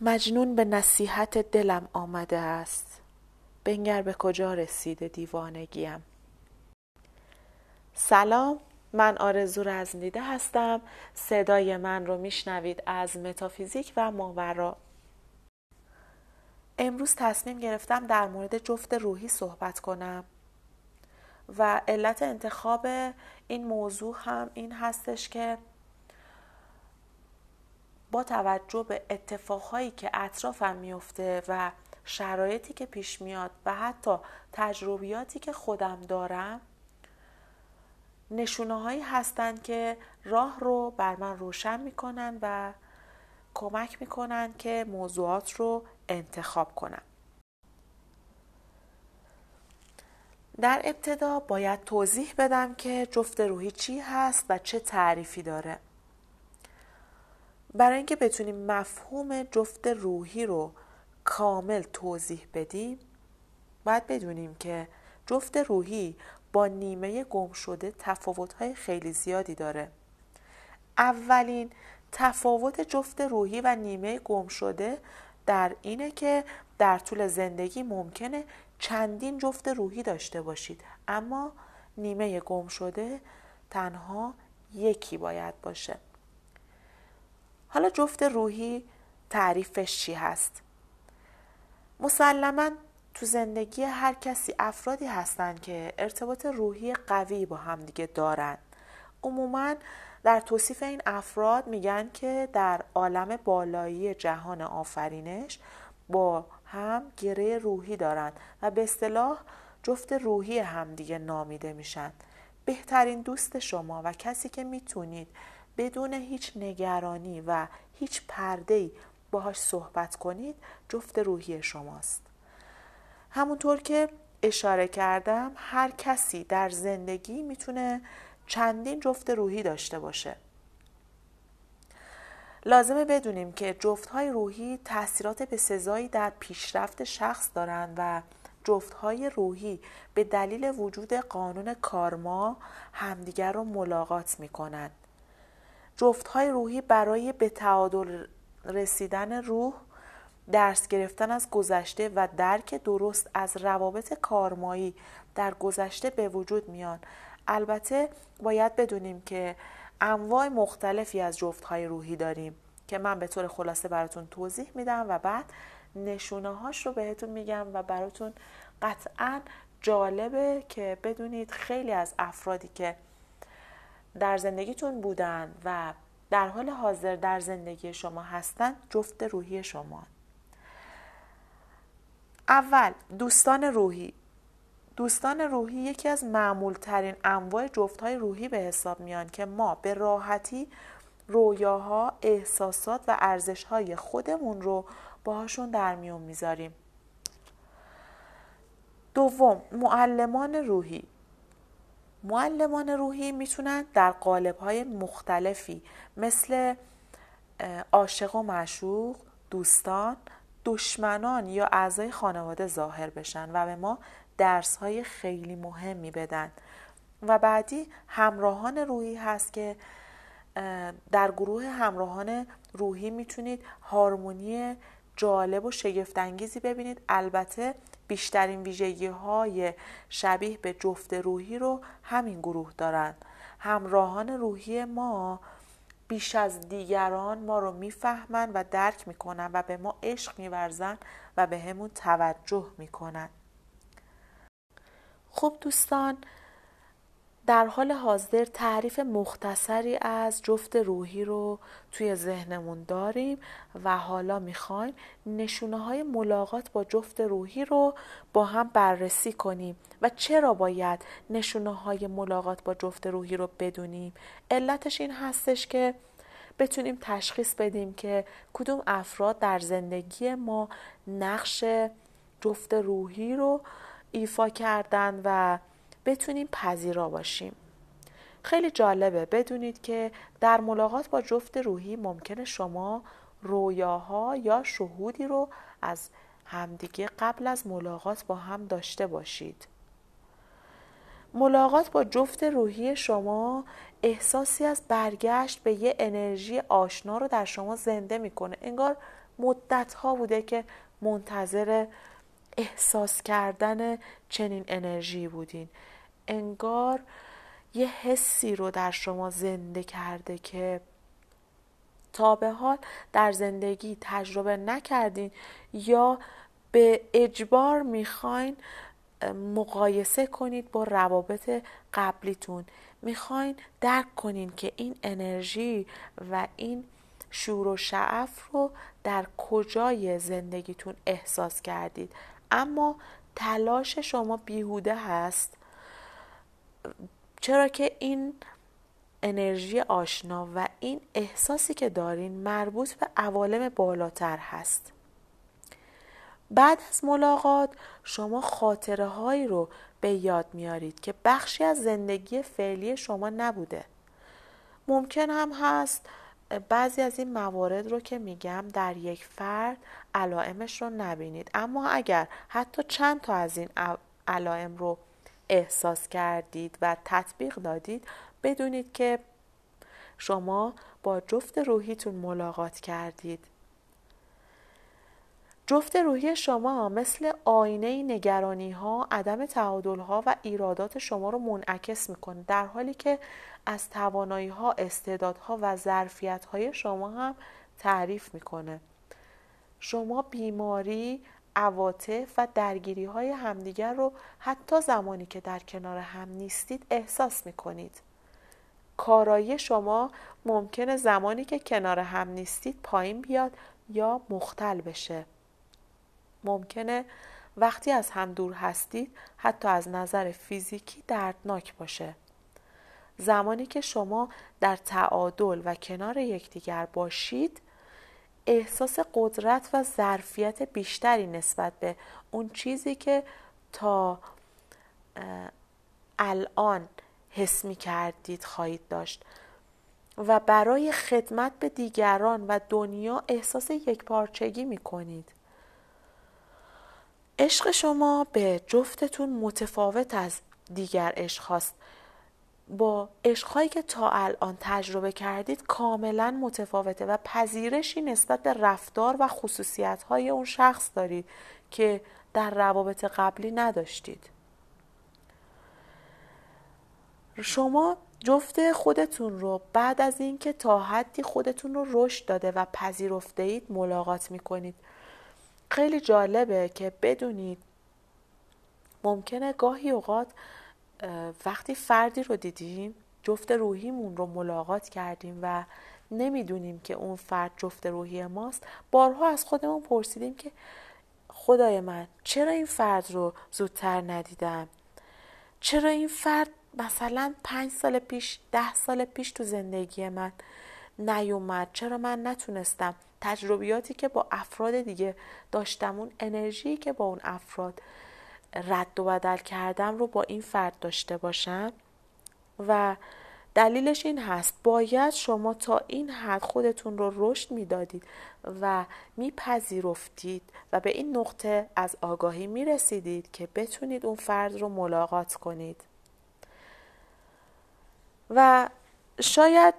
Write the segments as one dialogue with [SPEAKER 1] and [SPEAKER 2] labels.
[SPEAKER 1] مجنون به نصیحت دلم آمده است. بنگر به کجا رسیده دیوانگیم؟ سلام من آرزو رزمیده هستم. صدای من رو میشنوید از متافیزیک و ماورا. امروز تصمیم گرفتم در مورد جفت روحی صحبت کنم و علت انتخاب این موضوع هم این هستش که با توجه به اتفاقهایی که اطرافم میفته و شرایطی که پیش میاد و حتی تجربیاتی که خودم دارم نشونه هایی هستند که راه رو بر من روشن می‌کنن و کمک می‌کنن که موضوعات رو انتخاب کنم. در ابتدا باید توضیح بدم که جفت روحی چی هست و چه تعریفی داره. برای اینکه بتونیم مفهوم جفت روحی رو کامل توضیح بدیم باید بدونیم که جفت روحی با نیمه گم شده تفاوت‌های خیلی زیادی داره. اولین تفاوت جفت روحی و نیمه گم شده در اینه که در طول زندگی ممکنه چندین جفت روحی داشته باشید. اما نیمه گم شده تنها یکی باید باشه. حالا جفت روحی تعریفش چی هست؟ مسلما تو زندگی هر کسی افرادی هستن که ارتباط روحی قوی با همدیگه دارن. عموما در توصیف این افراد میگن که در عالم بالایی جهان آفرینش با هم گره روحی دارن و به اصطلاح جفت روحی همدیگه نامیده میشن. بهترین دوست شما و کسی که می‌تونید بدون هیچ نگرانی و هیچ پردهی باهاش صحبت کنید جفت روحی شماست همونطور که اشاره کردم هر کسی در زندگی می‌تونه چندین جفت روحی داشته باشه لازمه بدونیم که جفت های روحی تاثیرات به سزایی در پیشرفت شخص دارند و جفت های روحی به دلیل وجود قانون کارما همدیگر رو ملاقات می کنند. جفت های روحی برای به تعادل رسیدن روح درس گرفتن از گذشته و درک درست از روابط کارمایی در گذشته به وجود میان. البته باید بدونیم که انواع مختلفی از جفت های روحی داریم که من به طور خلاصه براتون توضیح میدم و بعد نشونه هاش رو بهتون میگم و براتون قطعا جالبه که بدونید خیلی از افرادی که در زندگیتون بودن و در حال حاضر در زندگی شما هستن جفت روحی شما. اول دوستان روحی. دوستان روحی یکی از معمول ترین انواع جفت های روحی به حساب میان که ما به راحتی رویاها، احساسات و ارزش های خودمون رو باهاشون در میون می‌ذاریم. دوم، معلمان روحی. معلمان روحی می‌تونن در قالب های مختلفی مثل عاشق و معشوق، دوستان، دشمنان یا اعضای خانواده ظاهر بشن و به ما درس های خیلی مهمی بدن. و بعدی همراهان روحی هست که در گروه همراهان روحی می‌تونید هارمونی جالب و شگفتانگیزی ببینید. البته بیشترین ویژگی های شبیه به جفت روحی رو همین گروه دارن. همراهان روحی ما بیش از دیگران ما رو می‌فهمن و درک می‌کنن و به ما عشق میورزن و به همون توجه می‌کنن. خب دوستان در حال حاضر تعریف مختصری از جفت روحی رو توی ذهنمون داریم و حالا می‌خوایم نشونه های ملاقات با جفت روحی رو با هم بررسی کنیم. و چرا باید نشونه های ملاقات با جفت روحی رو بدونیم؟ علتش این هستش که بتونیم تشخیص بدیم که کدوم افراد در زندگی ما نقش جفت روحی رو ایفا کردن و بتونیم پذیرا باشیم. خیلی جالبه. بدونید که در ملاقات با جفت روحی ممکنه شما رویاها یا شهودی رو از همدیگه قبل از ملاقات با هم داشته باشید. ملاقات با جفت روحی شما احساسی از برگشت به یه انرژی آشنا رو در شما زنده می‌کنه. انگار مدت ها بوده که منتظر احساس کردن چنین انرژی بودین. انگار یه حسی رو در شما زنده کرده که تا به حال در زندگی تجربه نکردین یا به اجبار می‌خواین مقایسه کنید با روابط قبلیتون. می‌خواین درک کنین که این انرژی و این شور و شعف رو در کجای زندگیتون احساس کردید. اما تلاش شما بیهوده هست. چرا که این انرژی آشنا و این احساسی که دارین مربوط به عوالم بالاتر هست. بعد از ملاقات شما خاطره هایی رو به یاد میارید که بخشی از زندگی فعلی شما نبوده. ممکن هم هست بعضی از این موارد رو که میگم در یک فرد علائمش رو نبینید. اما اگر حتی چند تا از این علائم رو احساس کردید و تطبیق دادید بدونید که شما با جفت روحیتون ملاقات کردید جفت روحی شما مثل آینه نگرانی ها، عدم تعادل ها و ایرادات شما رو منعکس می‌کنه در حالی که از توانایی ها، استعدادها و ظرفیت های شما هم تعریف می‌کنه. شما بیماری، عواطف و درگیری های همدیگر رو حتی زمانی که در کنار هم نیستید احساس می‌کنید. کارایی شما ممکنه زمانی که کنار هم نیستید پایین بیاد یا مختل بشه. ممکنه وقتی از هم دور هستید حتی از نظر فیزیکی دردناک باشه. زمانی که شما در تعادل و کنار یکدیگر باشید احساس قدرت و ظرفیت بیشتری نسبت به اون چیزی که تا الان حس می کردید خواهید داشت و برای خدمت به دیگران و دنیا احساس یک پارچگی می کنید. عشق شما به جفتتون متفاوت از دیگر عشق هاست. با عشقهایی که تا الان تجربه کردید کاملا متفاوته و پذیرشی نسبت به رفتار و خصوصیت های اون شخص دارید که در روابط قبلی نداشتید. شما جفت خودتون رو بعد از اینکه تا حدی خودتون رو رشد داده و پذیرفته اید ملاقات می‌کنید. خیلی جالبه که بدونید ممکنه گاهی اوقات وقتی فردی رو دیدیم جفت روحیمون رو ملاقات کردیم و نمی‌دونیم که اون فرد جفت روحی ماست. بارها از خودمون پرسیدیم که خدای من چرا این فرد رو زودتر ندیدم؟ چرا این فرد مثلا پنج سال پیش ده سال پیش تو زندگی من نیومد؟ چرا من نتونستم؟ تجربیاتی که با افراد دیگه داشتم اون انرژی که با اون افراد رد و بدل کردم رو با این فرد داشته باشم؟ و دلیلش این هست. باید شما تا این حد خودتون رو رشد می‌دادید و میپذیرفتید و به این نقطه از آگاهی می‌رسیدید که بتونید اون فرد رو ملاقات کنید. و شاید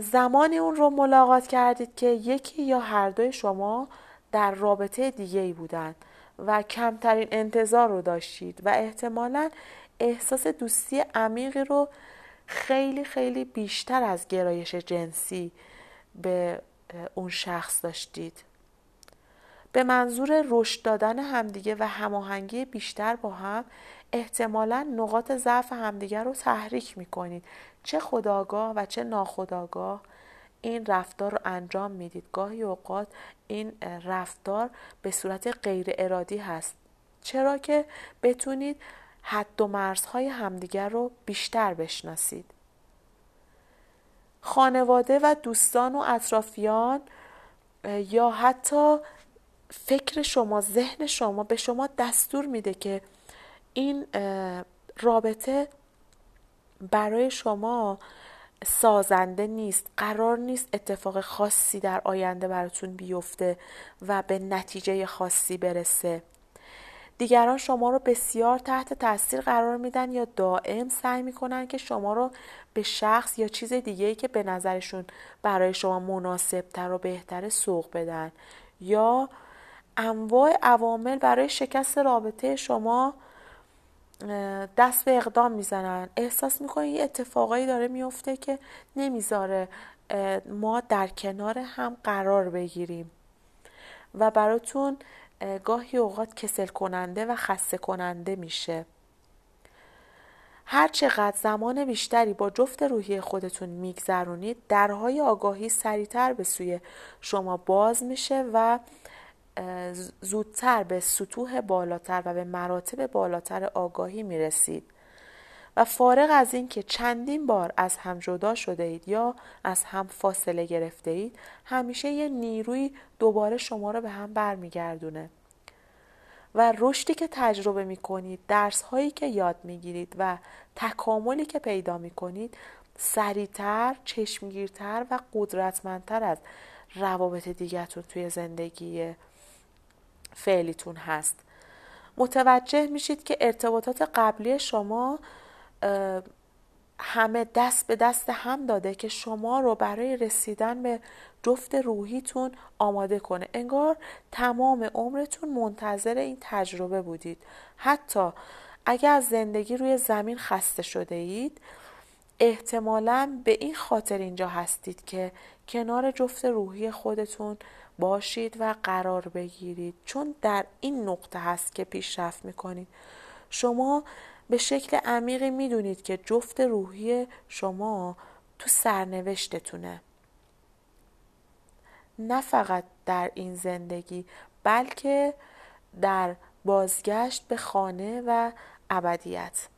[SPEAKER 1] زمانی اون رو ملاقات کردید که یکی یا هر دوی شما در رابطه دیگه ای بودن. و کمترین انتظار رو داشتید و احتمالا احساس دوستی عمیقی رو خیلی خیلی بیشتر از گرایش جنسی به اون شخص داشتید. به منظور رشد دادن همدیگه و هماهنگی بیشتر با هم احتمالا نقاط ضعف همدیگه رو تحریک می‌کنید. چه خداگاه و چه ناخداگاه. این رفتار رو انجام می‌دید. گاهی اوقات این رفتار به صورت غیر ارادی هست. چرا که بتونید حد و مرزهای همدیگر رو بیشتر بشناسید. خانواده و دوستان و اطرافیان یا حتی فکر شما ذهن شما به شما دستور میده که این رابطه برای شما سازنده نیست. قرار نیست اتفاق خاصی در آینده براتون بیفته و به نتیجه خاصی برسه. دیگران شما رو بسیار تحت تاثیر قرار میدن یا دائم سعی می‌کنن که شما رو به شخص یا چیز دیگه که به نظرشون برای شما مناسب تر و بهتر سوق بدن یا انواع عوامل برای شکست رابطه شما دست به اقدام می‌زنن. احساس می‌کنید یه اتفاقایی داره میفته که نمی‌ذاره ما در کنار هم قرار بگیریم. و براتون گاهی اوقات کسل کننده و خسته کننده میشه. هر چقدر زمان بیشتری با جفت روحی خودتون میگذرونید درهای آگاهی سریعتر به سوی شما باز میشه و زودتر به سطوح بالاتر و به مراتب بالاتر آگاهی می‌رسید. و فارغ از اینکه چندین بار از هم جدا شده اید یا از هم فاصله گرفته اید همیشه یه نیروی دوباره شما رو به هم برمیگردونه. و رشدی که تجربه می کنید درس هایی که یاد می گیرید و تکاملی که پیدا می کنید سریعتر، چشمگیرتر و قدرتمندتر از روابط دیگرتون توی زندگی فعلیتون هست. متوجه میشید که ارتباطات قبلی شما همه دست به دست هم داده که شما رو برای رسیدن به جفت روحیتون آماده کنه. انگار تمام عمرتون منتظر این تجربه بودید. حتی اگر از زندگی روی زمین خسته شده اید احتمالا به این خاطر اینجا هستید که کنار جفت روحی خودتون باشید و قرار بگیرید. چون در این نقطه هست که پیشرفت می‌کنید. شما به شکل عمیقی می‌دونید که جفت روحی شما تو سرنوشتتونه. نه فقط در این زندگی بلکه در بازگشت به خانه و ابدیت.